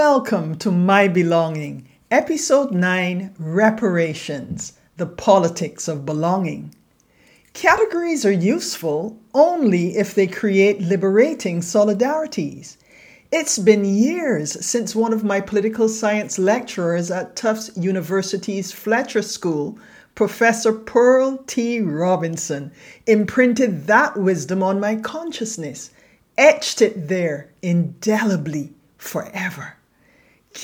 Welcome to My Belonging, Episode 9 Reparations The Politics of Belonging. Categories are useful only if they create liberating solidarities. It's been years since one of my political science lecturers at Tufts University's Fletcher School, Professor Pearl T. Robinson, imprinted that wisdom on my consciousness, etched it there indelibly forever.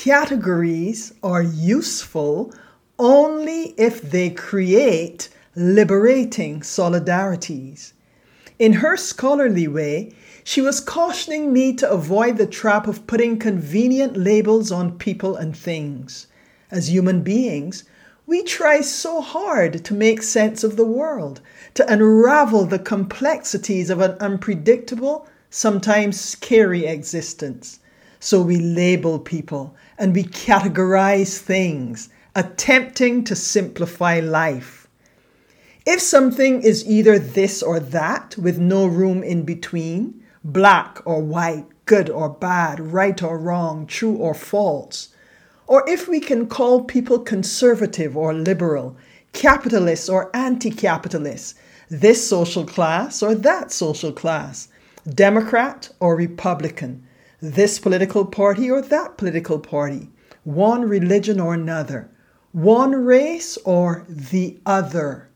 Categories are useful only if they create liberating solidarities. In her scholarly way, she was cautioning me to avoid the trap of putting convenient labels on people and things. As human beings, we try so hard to make sense of the world, to unravel the complexities of an unpredictable, sometimes scary existence. So we label people and we categorize things, attempting to simplify life. If something is either this or that with no room in between, black or white, good or bad, right or wrong, true or false, or if we can call people conservative or liberal, capitalist or anti capitalist, this social class or that social class, Democrat or Republican, this political party or that political party, one religion or another, one race or the other.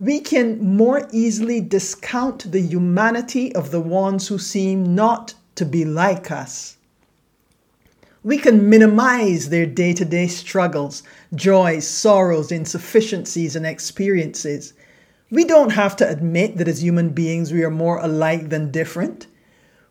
We can more easily discount the humanity of the ones who seem not to be like us. We can minimize their day to day struggles, joys, sorrows, insufficiencies, and experiences. We don't have to admit that as human beings we are more alike than different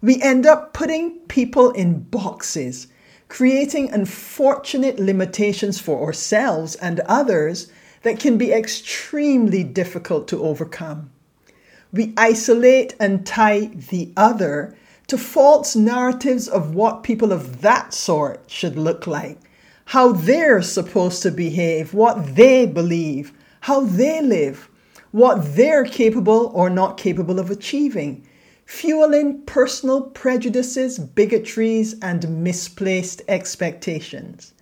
we end up putting people in boxes, creating unfortunate limitations for ourselves and others that can be extremely difficult to overcome. We isolate and tie the other to false narratives of what people of that sort should look like, how they're supposed to behave, what they believe, how they live, what they're capable or not capable of achieving fueling personal prejudices, bigotries, and misplaced expectations.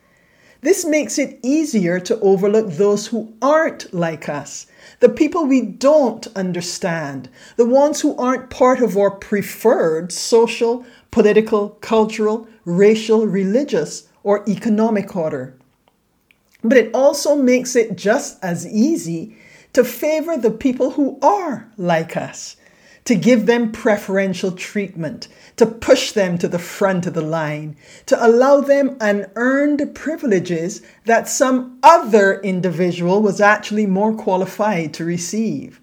This makes it easier to overlook those who aren't like us, the people we don't understand, the ones who aren't part of our preferred social, political, cultural, racial, religious, or economic order. But it also makes it just as easy to favor the people who are like us, to give them preferential treatment, to push them to the front of the line, to allow them unearned privileges that some other individual was actually more qualified to receive.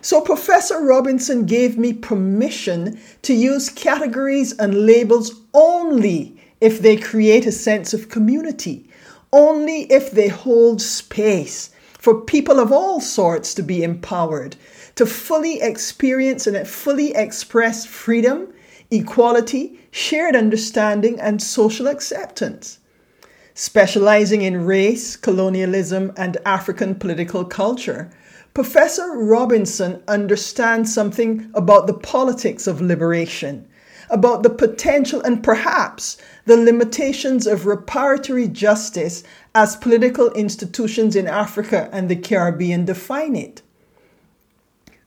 So, Professor Robinson gave me permission to use categories and labels only if they create a sense of community, only if they hold space for people of all sorts to be empowered, to fully experience and fully express freedom, equality, shared understanding, and social acceptance. Specializing in race, colonialism, and African political culture, Professor Robinson understands something about the politics of liberation, about the potential and perhaps the limitations of reparatory justice as political institutions in Africa and the Caribbean define it.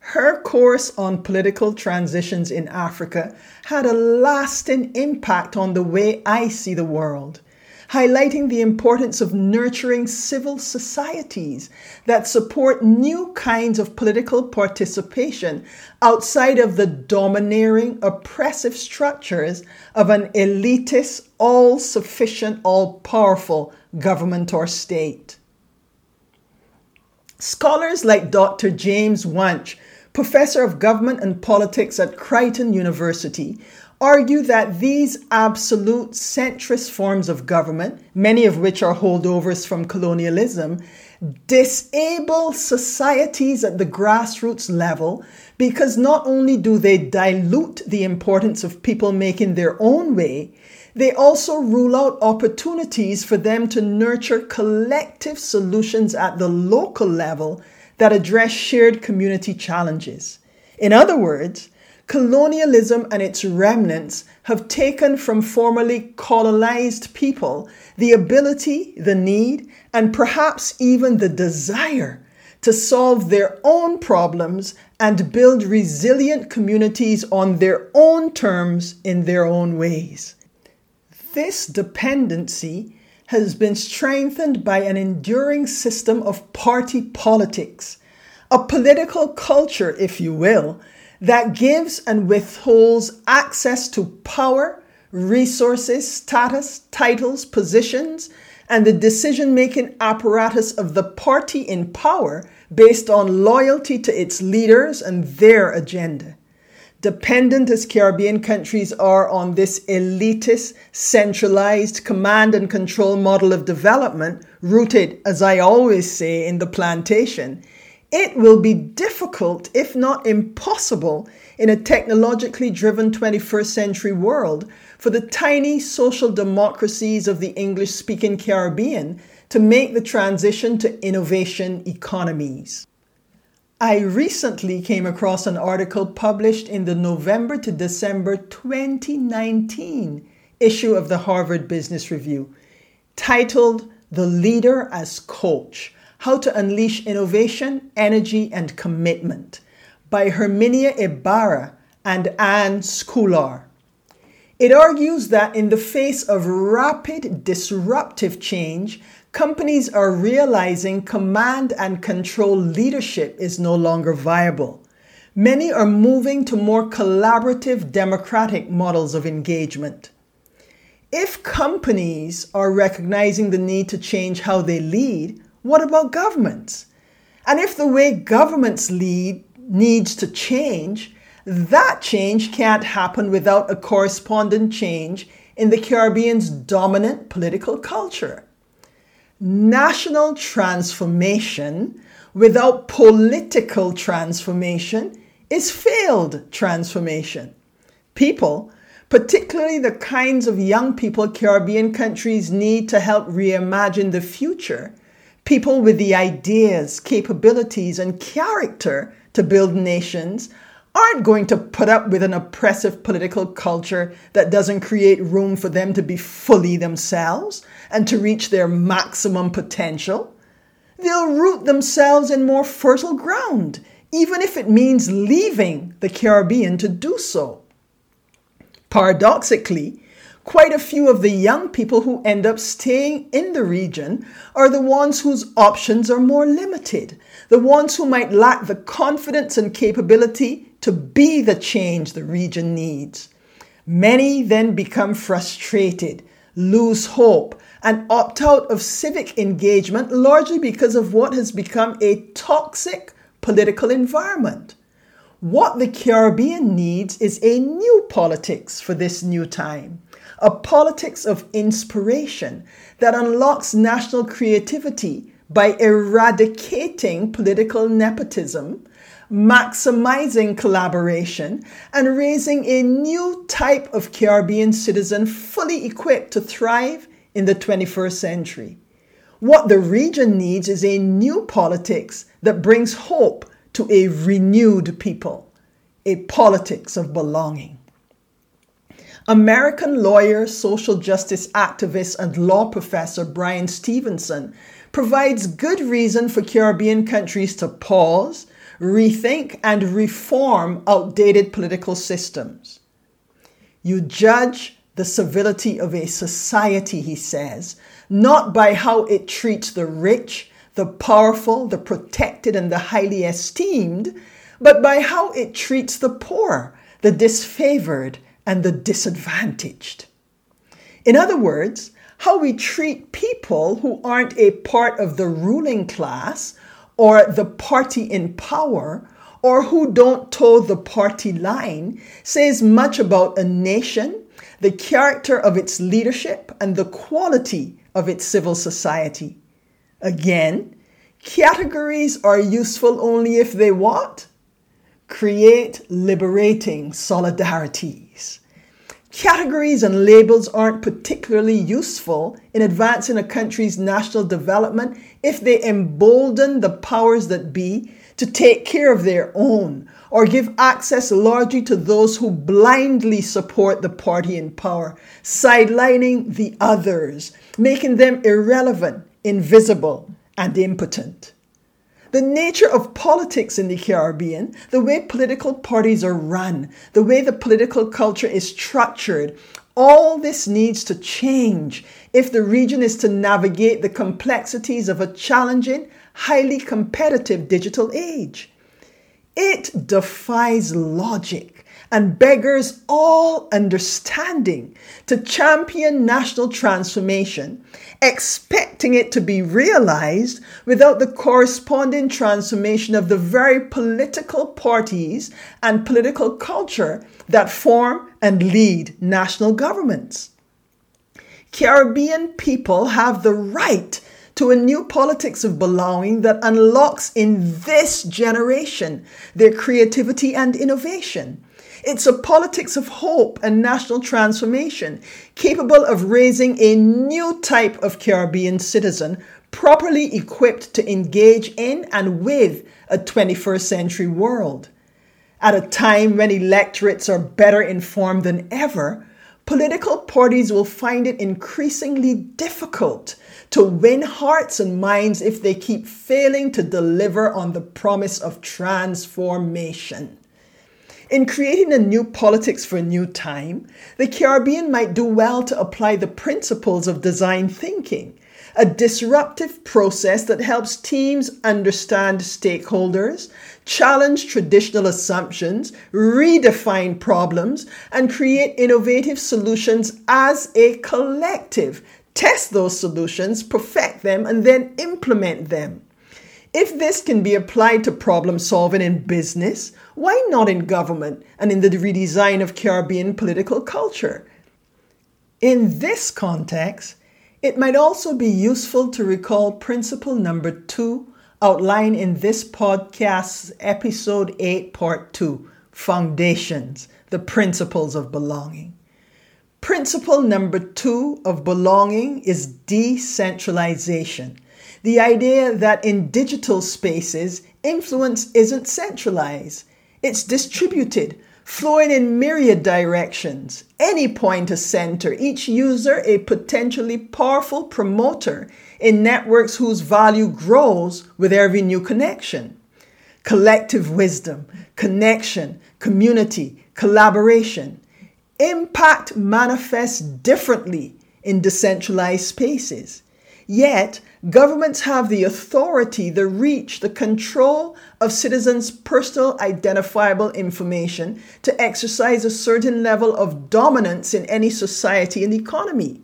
Her course on political transitions in Africa had a lasting impact on the way I see the world, highlighting the importance of nurturing civil societies that support new kinds of political participation outside of the domineering, oppressive structures of an elitist, all sufficient, all powerful government or state. Scholars like Dr. James Wunsch professor of government and politics at Creighton University, argue that these absolute centrist forms of government, many of which are holdovers from colonialism, disable societies at the grassroots level because not only do they dilute the importance of people making their own way, they also rule out opportunities for them to nurture collective solutions at the local level that address shared community challenges. In other words, colonialism and its remnants have taken from formerly colonized people the ability, the need, and perhaps even the desire to solve their own problems and build resilient communities on their own terms in their own ways. This dependency has been strengthened by an enduring system of party politics, a political culture, if you will, that gives and withholds access to power, resources, status, titles, positions, and the decision making apparatus of the party in power based on loyalty to its leaders and their agenda. Dependent as Caribbean countries are on this elitist, centralized command and control model of development, rooted, as I always say, in the plantation, it will be difficult, if not impossible, in a technologically driven 21st century world for the tiny social democracies of the English speaking Caribbean to make the transition to innovation economies. I recently came across an article published in the November to December 2019 issue of the Harvard Business Review titled The Leader as Coach how to Unleash Innovation, Energy, and Commitment by Herminia Ibarra and Anne Scoular. It argues that in the face of rapid disruptive change, companies are realizing command and control leadership is no longer viable. Many are moving to more collaborative democratic models of engagement. If companies are recognizing the need to change how they lead, what about governments? And if the way governments lead needs to change, that change can't happen without a corresponding change in the Caribbean's dominant political culture. National transformation without political transformation is failed transformation. People, particularly the kinds of young people Caribbean countries need to help reimagine the future, People with the ideas, capabilities, and character to build nations aren't going to put up with an oppressive political culture that doesn't create room for them to be fully themselves and to reach their maximum potential. They'll root themselves in more fertile ground, even if it means leaving the Caribbean to do so. Paradoxically, quite a few of the young people who end up staying in the region are the ones whose options are more limited, the ones who might lack the confidence and capability to be the change the region needs. Many then become frustrated, lose hope, and opt out of civic engagement largely because of what has become a toxic political environment. What the Caribbean needs is a new politics for this new time a politics of inspiration that unlocks national creativity by eradicating political nepotism, maximizing collaboration, and raising a new type of Caribbean citizen fully equipped to thrive in the 21st century. What the region needs is a new politics that brings hope to a renewed people, a politics of belonging. American lawyer, social justice activist, and law professor Bryan Stevenson provides good reason for Caribbean countries to pause, rethink, and reform outdated political systems. You judge the civility of a society, he says, not by how it treats the rich, the powerful, the protected, and the highly esteemed, but by how it treats the poor, the disfavored, and the disadvantaged. In other words, how we treat people who aren't a part of the ruling class or the party in power or who don't toe the party line says much about a nation, the character of its leadership, and the quality of its civil society. Again, categories are useful only if they what? Create liberating solidarities. Categories and labels aren't particularly useful in advancing a country's national development if they embolden the powers that be to take care of their own, or give access largely to those who blindly support the party in power, sidelining the others, making them irrelevant, invisible, and impotent. The nature of politics in the Caribbean, the way political parties are run, the way the political culture is structured, all this needs to change if the region is to navigate the complexities of a challenging, highly competitive digital age. It defies logic and beggars all understanding to champion national transformation, expecting it to be realized without the corresponding transformation of the very political parties and political culture that form and lead national governments. Caribbean people have the right to a new politics of belonging that unlocks in this generation their creativity and innovation. It's a politics of hope and national transformation, capable of raising a new type of Caribbean citizen properly equipped to engage in and with a 21st century world. At a time when electorates are better informed than ever, political parties will find it increasingly difficult to win hearts and minds if they keep failing to deliver on the promise of transformation. In creating a new politics for a new time, the Caribbean might do well to apply the principles of design thinking, a disruptive process that helps teams understand stakeholders, challenge traditional assumptions, redefine problems, and create innovative solutions as a collective. Test those solutions, perfect them, and then implement them. If this can be applied to problem solving in business, why not in government and in the redesign of Caribbean political culture? In this context, it might also be useful to recall principle number two outlined in this podcast's episode 8, part 2 Foundations, the Principles of Belonging. Principle number two of belonging is decentralization. The idea that in digital spaces, influence isn't centralized, it's distributed, flowing in myriad directions. Any point a center, each user a potentially powerful promoter in networks whose value grows with every new connection. Collective wisdom, connection, community, collaboration. Impact manifests differently in decentralized spaces. Yet, governments have the authority, the reach, the control of citizens' personal identifiable information to exercise a certain level of dominance in any society and economy.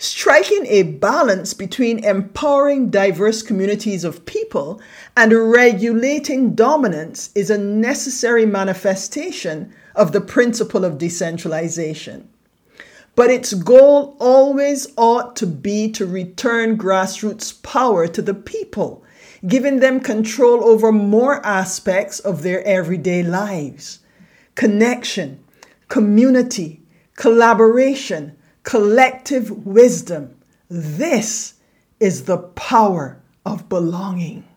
Striking a balance between empowering diverse communities of people and regulating dominance is a necessary manifestation of the principle of decentralization. But its goal always ought to be to return grassroots power to the people, giving them control over more aspects of their everyday lives. Connection, community, collaboration, collective wisdom. This is the power of belonging.